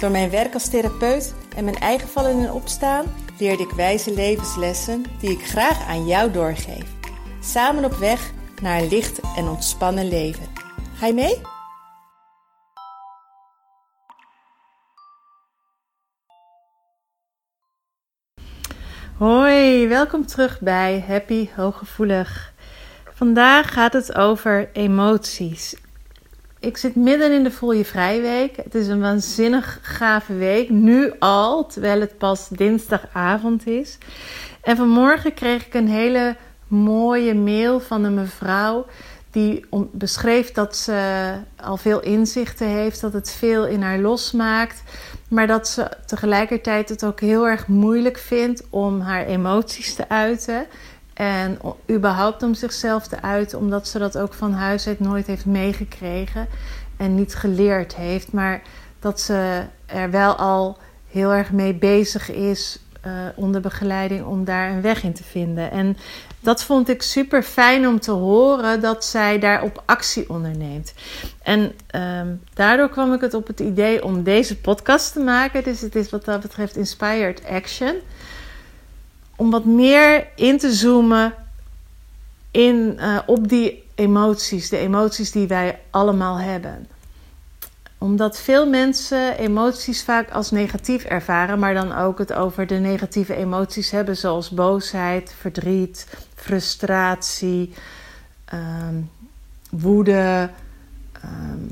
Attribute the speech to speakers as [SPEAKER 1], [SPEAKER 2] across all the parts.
[SPEAKER 1] Door mijn werk als therapeut en mijn eigen vallen en opstaan leerde ik wijze levenslessen die ik graag aan jou doorgeef. Samen op weg naar een licht en ontspannen leven. Ga je mee? Hoi, welkom terug bij Happy Hooggevoelig. Vandaag gaat het over emoties. Ik zit midden in de Voel je Vrij week. Het is een waanzinnig gave week, nu al, terwijl het pas dinsdagavond is. En vanmorgen kreeg ik een hele mooie mail van een mevrouw die beschreef dat ze al veel inzichten heeft, dat het veel in haar losmaakt, maar dat ze tegelijkertijd het ook heel erg moeilijk vindt om haar emoties te uiten. En überhaupt om zichzelf te uiten, omdat ze dat ook van huis uit nooit heeft meegekregen en niet geleerd heeft. Maar dat ze er wel al heel erg mee bezig is uh, onder begeleiding om daar een weg in te vinden. En dat vond ik super fijn om te horen dat zij daarop actie onderneemt. En um, daardoor kwam ik het op het idee om deze podcast te maken. Dus het is wat dat betreft Inspired Action om wat meer in te zoomen in, uh, op die emoties, de emoties die wij allemaal hebben. Omdat veel mensen emoties vaak als negatief ervaren, maar dan ook het over de negatieve emoties hebben, zoals boosheid, verdriet, frustratie, um, woede, um,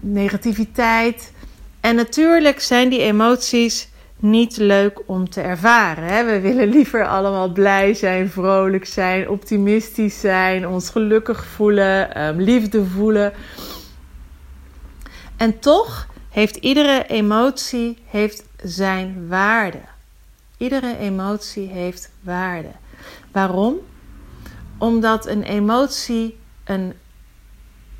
[SPEAKER 1] negativiteit. En natuurlijk zijn die emoties niet leuk om te ervaren. Hè? We willen liever allemaal blij zijn, vrolijk zijn, optimistisch zijn, ons gelukkig voelen, um, liefde voelen. En toch heeft iedere emotie heeft zijn waarde. Iedere emotie heeft waarde. Waarom? Omdat een emotie een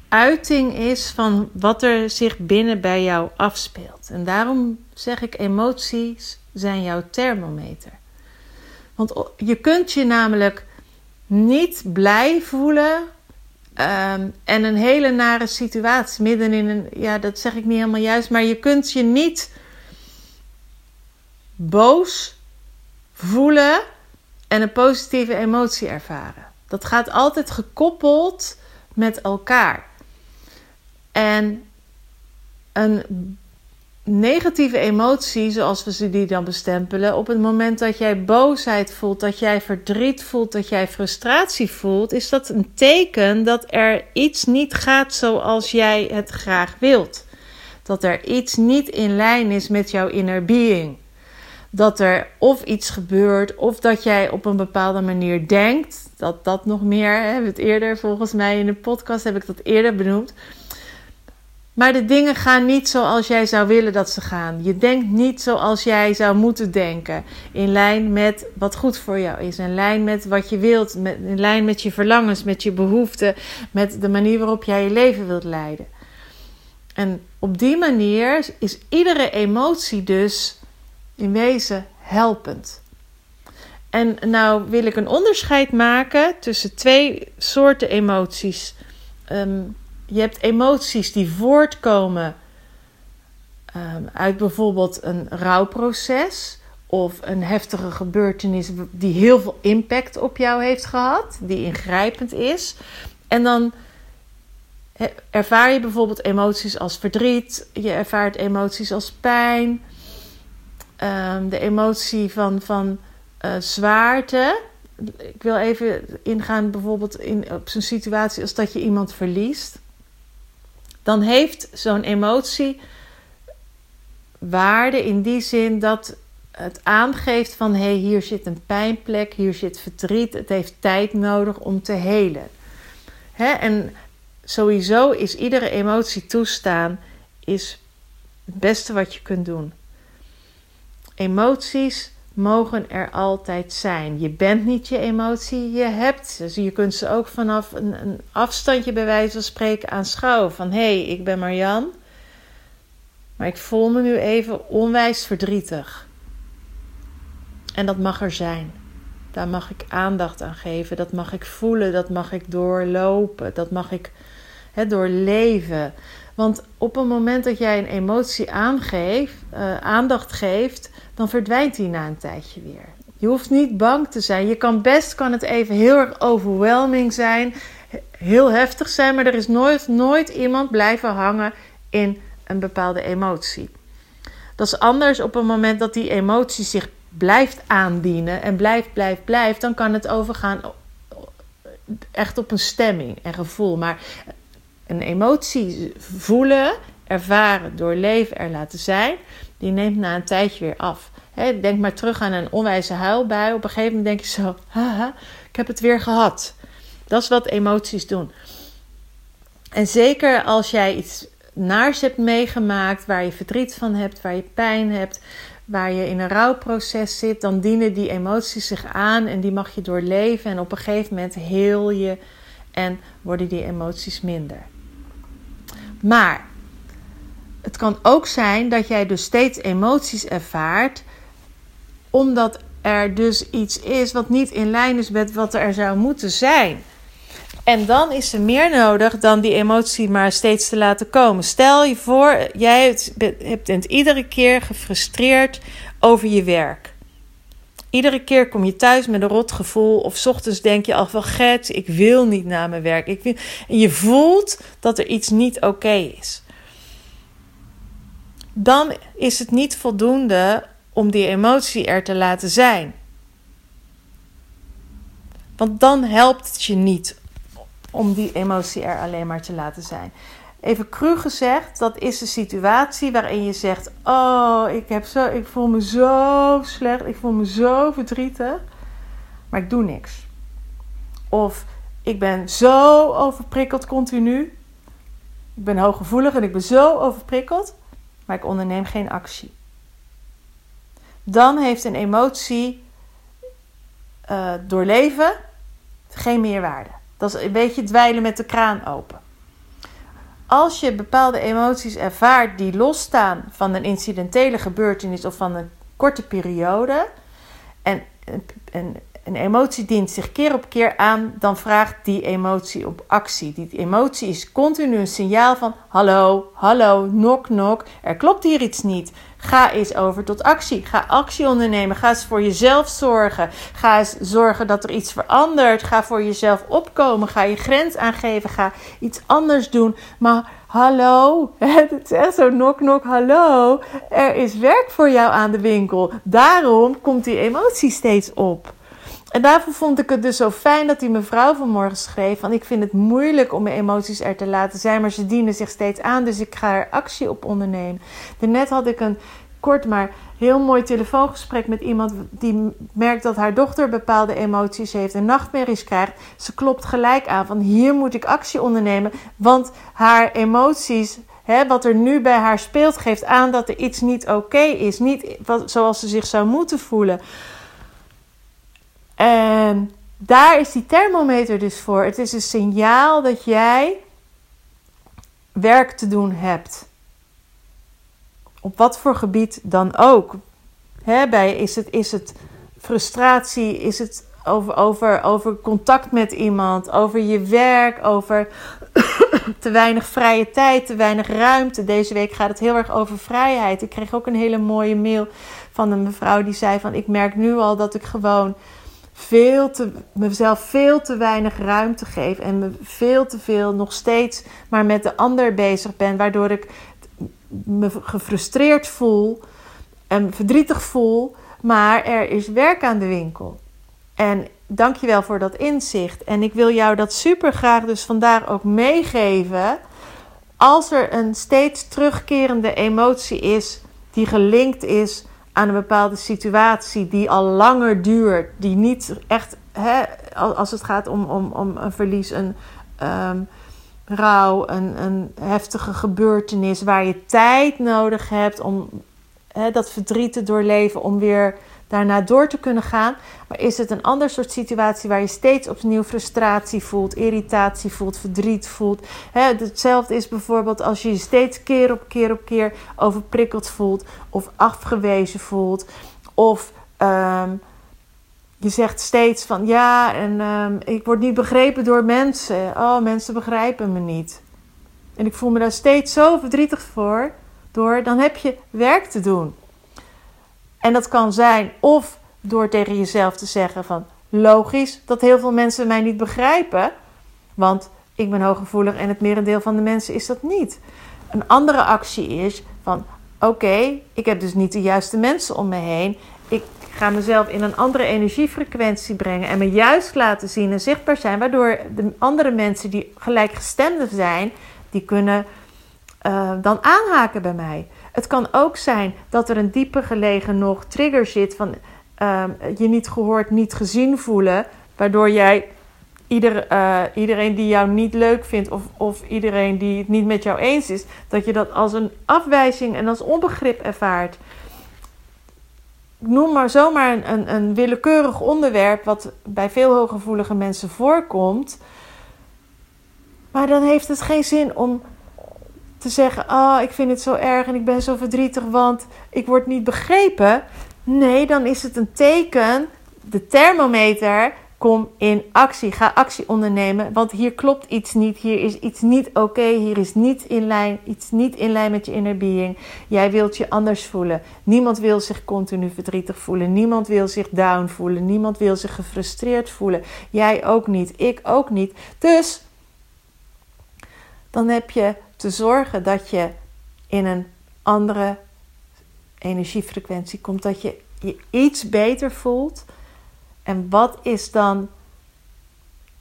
[SPEAKER 1] uiting is van wat er zich binnen bij jou afspeelt. En daarom zeg ik: emoties zijn jouw thermometer. Want je kunt je namelijk niet blij voelen um, en een hele nare situatie midden in een. Ja, dat zeg ik niet helemaal juist, maar je kunt je niet boos voelen en een positieve emotie ervaren. Dat gaat altijd gekoppeld met elkaar. En een negatieve emotie, zoals we ze die dan bestempelen, op het moment dat jij boosheid voelt, dat jij verdriet voelt, dat jij frustratie voelt, is dat een teken dat er iets niet gaat zoals jij het graag wilt. Dat er iets niet in lijn is met jouw inner being. Dat er of iets gebeurt, of dat jij op een bepaalde manier denkt. Dat dat nog meer, hè, het eerder volgens mij in de podcast heb ik dat eerder benoemd maar de dingen gaan niet zoals jij zou willen dat ze gaan. Je denkt niet zoals jij zou moeten denken. In lijn met wat goed voor jou is. In lijn met wat je wilt. in lijn met je verlangens, met je behoeften. Met de manier waarop jij je leven wilt leiden. En op die manier is iedere emotie dus in wezen helpend. En nou wil ik een onderscheid maken tussen twee soorten emoties. Um, je hebt emoties die voortkomen um, uit bijvoorbeeld een rouwproces of een heftige gebeurtenis die heel veel impact op jou heeft gehad, die ingrijpend is. En dan ervaar je bijvoorbeeld emoties als verdriet, je ervaart emoties als pijn, um, de emotie van, van uh, zwaarte. Ik wil even ingaan bijvoorbeeld in, op zo'n situatie als dat je iemand verliest dan heeft zo'n emotie waarde in die zin dat het aangeeft van hé, hey, hier zit een pijnplek, hier zit verdriet, het heeft tijd nodig om te helen. Hè? En sowieso is iedere emotie toestaan, is het beste wat je kunt doen. emoties mogen er altijd zijn. Je bent niet je emotie, je hebt ze. Dus je kunt ze ook vanaf een, afstandje bij wijze van spreken aanschouwen. Van hé, hey, ik ben Marjan, maar ik voel me nu even onwijs verdrietig. En dat mag er zijn. Daar mag ik aandacht aan geven. Dat mag ik voelen. Dat mag ik doorlopen. Dat mag ik doorleven. Want op het moment dat jij een emotie aangeeft, uh, aandacht geeft, dan verdwijnt die na een tijdje weer. Je hoeft niet bang te zijn. Je kan best kan het even heel erg overwhelming zijn, heel heftig zijn, maar er is nooit, nooit iemand blijven hangen in een bepaalde emotie. Dat is anders op het moment dat die emotie zich blijft aandienen en blijft, blijft, blijft, dan kan het overgaan echt op een stemming en gevoel. Maar een emotie voelen, ervaren, doorleven, er laten zijn, die neemt na een tijdje weer af. denk maar terug aan een onwijze huilbui. Op een gegeven moment denk je zo, haha, ik heb het weer gehad. Dat is wat emoties doen. En zeker als jij iets naars hebt meegemaakt, waar je verdriet van hebt, waar je pijn hebt, waar je in een rouwproces zit, dan dienen die emoties zich aan en die mag je doorleven. En op een gegeven moment heel je en worden die emoties minder. Maar het kan ook zijn dat jij dus steeds emoties ervaart, omdat er dus iets is wat niet in lijn is met wat er zou moeten zijn. En dan is er meer nodig dan die emotie maar steeds te laten komen. Stel je voor, jij bent iedere keer gefrustreerd over je werk. Iedere keer kom je thuis met een rot gevoel. Of ochtends denk je al van ik wil niet naar mijn werk. Ik wil... En je voelt dat er iets niet oké is. Dan is het niet voldoende om die emotie er te laten zijn. Want dan helpt het je niet om die emotie er alleen maar te laten zijn. Even cru gezegd, dat is een situatie waarin je zegt: Oh, ik, heb zo, ik voel me zo slecht, ik voel me zo verdrietig, maar ik doe niks. Of ik ben zo overprikkeld continu. Ik ben hooggevoelig en ik ben zo overprikkeld, maar ik onderneem geen actie. Dan heeft een emotie uh, doorleven geen meerwaarde. Dat is een beetje dweilen met de kraan open. Als je bepaalde emoties ervaart die losstaan van een incidentele gebeurtenis of van een korte periode, en een, een emotie dient zich keer op keer aan, dan vraagt die emotie op actie. Die emotie is continu een signaal van: hallo, hallo, nok, nok, er klopt hier iets niet. Ga eens over tot actie. Ga actie ondernemen. Ga eens voor jezelf zorgen. Ga eens zorgen dat er iets verandert. Ga voor jezelf opkomen. Ga je grens aangeven. Ga iets anders doen. Maar hallo, het is echt zo nok nok, hallo. Er is werk voor jou aan de winkel. Daarom komt die emotie steeds op. En daarvoor vond ik het dus zo fijn dat die mevrouw vanmorgen schreef: van ik vind het moeilijk om mijn emoties er te laten zijn, maar ze dienen zich steeds aan, dus ik ga er actie op ondernemen. Daarnet had ik een kort maar heel mooi telefoongesprek met iemand die merkt dat haar dochter bepaalde emoties heeft en nachtmerries krijgt. Ze klopt gelijk aan van hier moet ik actie ondernemen, want haar emoties wat er nu bij haar speelt, geeft aan dat er iets niet oké is. Niet wat, zoals ze zich zou moeten voelen. En daar is die thermometer dus voor. Het is een signaal dat jij werk te doen hebt. Op wat voor gebied dan ook. He, bij, is, het, is het frustratie? Is het over, over, over contact met iemand? Over je werk? Over te weinig vrije tijd? Te weinig ruimte? Deze week gaat het heel erg over vrijheid. Ik kreeg ook een hele mooie mail van een mevrouw die zei van... Ik merk nu al dat ik gewoon veel te, mezelf veel te weinig ruimte geef en me veel te veel nog steeds maar met de ander bezig ben, waardoor ik me gefrustreerd voel en verdrietig voel, maar er is werk aan de winkel. En dankjewel voor dat inzicht. En ik wil jou dat super graag dus vandaag ook meegeven. Als er een steeds terugkerende emotie is die gelinkt is aan een bepaalde situatie die al langer duurt, die niet echt, hè, als het gaat om, om, om een verlies, een um, rouw, een, een heftige gebeurtenis waar je tijd nodig hebt om hè, dat verdriet te doorleven om weer daarna door te kunnen gaan. Maar is het een ander soort situatie waar je steeds opnieuw frustratie voelt, irritatie voelt, verdriet voelt. Hè, hetzelfde is bijvoorbeeld als je je steeds keer op keer op keer overprikkeld voelt of afgewezen voelt. Of ehm, je zegt steeds van ja, en ehm, ik word niet begrepen door mensen. Oh, mensen begrijpen me niet. En ik voel me daar steeds zo verdrietig voor door. Dan heb je werk te doen. En dat kan zijn of door tegen jezelf te zeggen van logisch dat heel veel mensen mij niet begrijpen, want ik ben hooggevoelig en het merendeel van de mensen is dat niet. Een andere actie is van oké, ik heb dus niet de juiste mensen om me heen. Ik ga mezelf in een andere energiefrequentie brengen en me juist laten zien en zichtbaar zijn, waardoor de andere mensen die gelijkgestemden zijn, die kunnen uh, dan aanhaken bij mij. Het kan ook zijn dat er een dieper gelegen nog trigger zit van uh, je niet gehoord, niet gezien voelen, waardoor jij ieder, uh, iedereen die jou niet leuk vindt of, of iedereen die het niet met jou eens is, dat je dat als een afwijzing en als onbegrip ervaart. Noem maar zomaar een, een, een willekeurig onderwerp wat bij veel hooggevoelige mensen voorkomt. Maar dan heeft het geen zin om te zeggen: Oh, ik vind het zo erg en ik ben zo verdrietig, want ik word niet begrepen. Nee, dan is het een teken, de thermometer. Kom in actie. Ga actie ondernemen. Want hier klopt iets niet. Hier is iets niet oké. hier is niet in lijn, iets niet in lijn met je inner being. Jij wilt je anders voelen. Niemand wil zich continu verdrietig voelen. Niemand wil zich down voelen. Niemand wil zich gefrustreerd voelen. Jij ook niet. Ik ook niet. Dus dan heb je te zorgen dat je in een andere energiefrequentie komt, dat je je iets beter voelt. En wat is dan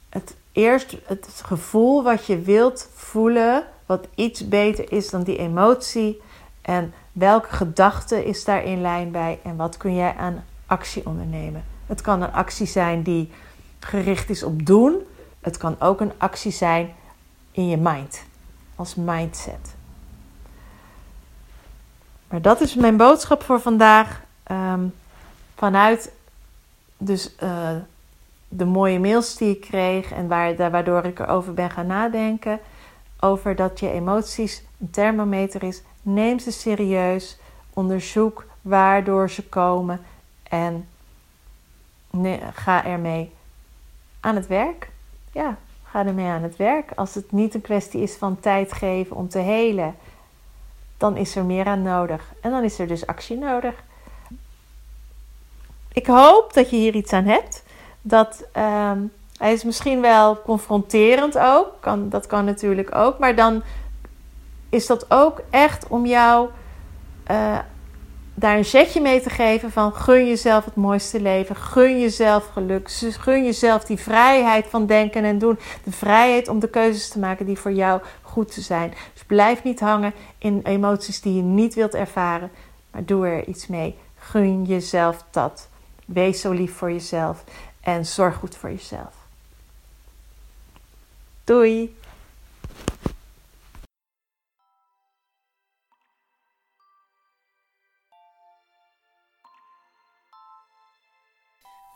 [SPEAKER 1] het eerst het gevoel wat je wilt voelen, wat iets beter is dan die emotie? En welke gedachte is daar in lijn bij en wat kun jij aan actie ondernemen? Het kan een actie zijn die gericht is op doen. Het kan ook een actie zijn in je mind als mindset. Maar dat is mijn boodschap voor vandaag. Um, vanuit dus uh, de mooie mails die ik kreeg en waar, waardoor ik erover ben gaan nadenken. Over dat je emoties een thermometer is. Neem ze serieus. Onderzoek waardoor ze komen. En ga ermee aan het werk. Ja, Ga ermee aan het werk. Als het niet een kwestie is van tijd geven om te helen, dan is er meer aan nodig. En dan is er dus actie nodig. Ik hoop dat je hier iets aan hebt. Dat uh, hij is misschien wel confronterend ook. Kan, dat kan natuurlijk ook. Maar dan is dat ook echt om jou uh, daar een zetje mee te geven van gun jezelf het mooiste leven, gun jezelf geluk, gun jezelf die vrijheid van denken en doen, de vrijheid om de keuzes te maken die voor jou goed zijn. Dus blijf niet hangen in emoties die je niet wilt ervaren, maar doe er iets mee. Gun jezelf dat. Wees zo lief voor jezelf en zorg goed voor jezelf. Doei!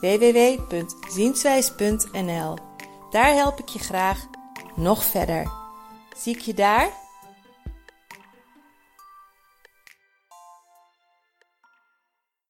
[SPEAKER 1] www.zienswijs.nl. Daar help ik je graag nog verder. Zie ik je daar?